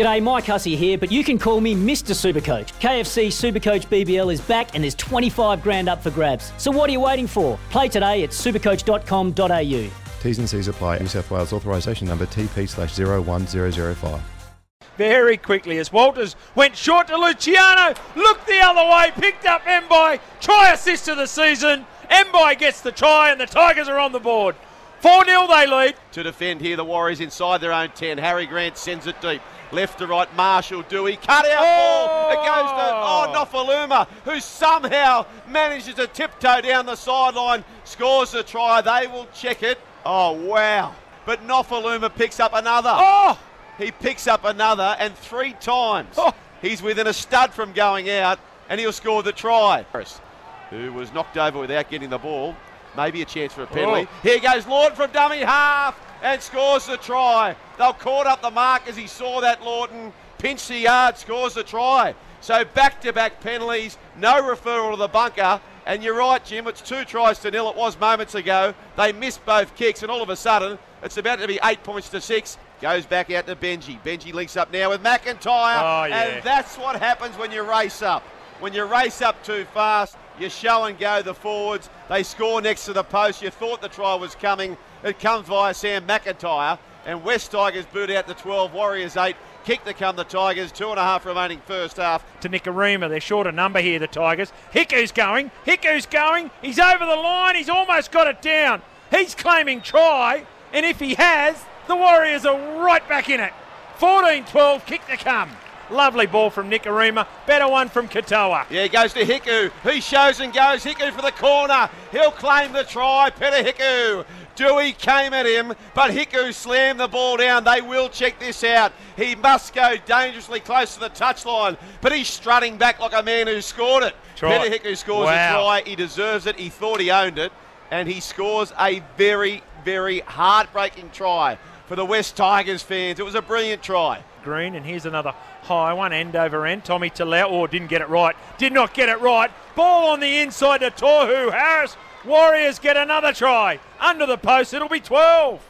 G'day, Mike Hussey here, but you can call me Mr. Supercoach. KFC Supercoach BBL is back and there's 25 grand up for grabs. So what are you waiting for? Play today at supercoach.com.au. T's and C's apply. New South Wales authorisation number TP slash 01005. Very quickly as Walters went short to Luciano, looked the other way, picked up Mbye, try assist of the season. Mbye gets the try and the Tigers are on the board. 4 0 they lead. To defend here, the Warriors inside their own 10. Harry Grant sends it deep. Left to right, Marshall Dewey. Cut out ball. It goes to, oh! oh, Nofoaluma, who somehow manages to tiptoe down the sideline, scores the try. They will check it. Oh, wow. But Nofoaluma picks up another. Oh! He picks up another, and three times Oh. he's within a stud from going out, and he'll score the try. Harris, Who was knocked over without getting the ball. Maybe a chance for a penalty. Oh. Here goes Lord from dummy half and scores the try. They'll caught up the mark as he saw that Lawton pinch the yard, scores the try. So back to back penalties, no referral to the bunker. And you're right, Jim, it's two tries to nil. It was moments ago. They missed both kicks, and all of a sudden, it's about to be eight points to six. Goes back out to Benji. Benji links up now with McIntyre. Oh, yeah. And that's what happens when you race up. When you race up too fast, you show and go the forwards. They score next to the post. You thought the try was coming. It comes via Sam McIntyre. And West Tigers boot out the 12, Warriors 8. Kick to come the Tigers. Two and a half remaining first half. to Nikorima. They're short a number here, the Tigers. Hiku's going. Hiku's going. He's over the line. He's almost got it down. He's claiming try. And if he has, the Warriors are right back in it. 14 12, kick to come. Lovely ball from Nikorima. Better one from Katoa. Yeah, he goes to Hiku. He shows and goes. Hiku for the corner. He'll claim the try. Peta Hiku. Dewey came at him, but Hiku slammed the ball down. They will check this out. He must go dangerously close to the touchline, but he's strutting back like a man who scored it. Try. Peta Hiku scores Wow. a try. He deserves it. He thought he owned it, and he scores a very, very heartbreaking try for the West Tigers fans. It was a brilliant try. Green, and here's another high one, end over end. Tommy Talau, oh, didn't get it right. Did not get it right. Ball on the inside to Tohu Harris. Warriors get another try. Under the post, it'll be 12.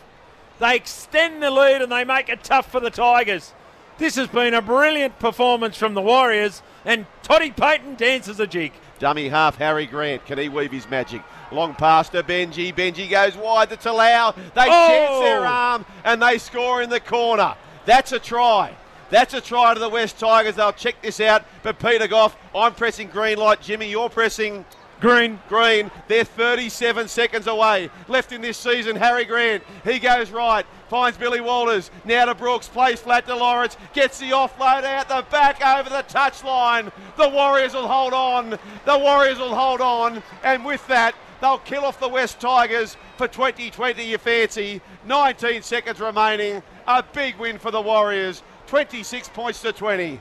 They extend the lead and they make it tough for the Tigers. This has been a brilliant performance from the Warriors, and Toddy Payten dances a jig. Dummy half Harry Grant. Can he weave his magic? Long pass to Benji. Benji goes wide to Talau. They Oh! chance their arm and they score in the corner. That's a try. That's a try to the West Tigers. They'll check this out. But Peter Goff, I'm pressing green light. Jimmy, you're pressing Green, green. They're 37 seconds away. Left in this season, Harry Grant. He goes right. Finds Billy Walters. Now to Brooks. Plays flat to Lawrence. Gets the offload out the back over the touchline. The Warriors will hold on. The Warriors will hold on. And with that, they'll kill off the West Tigers for 2020, you fancy. 19 seconds remaining. A big win for the Warriors. 26 points to 20.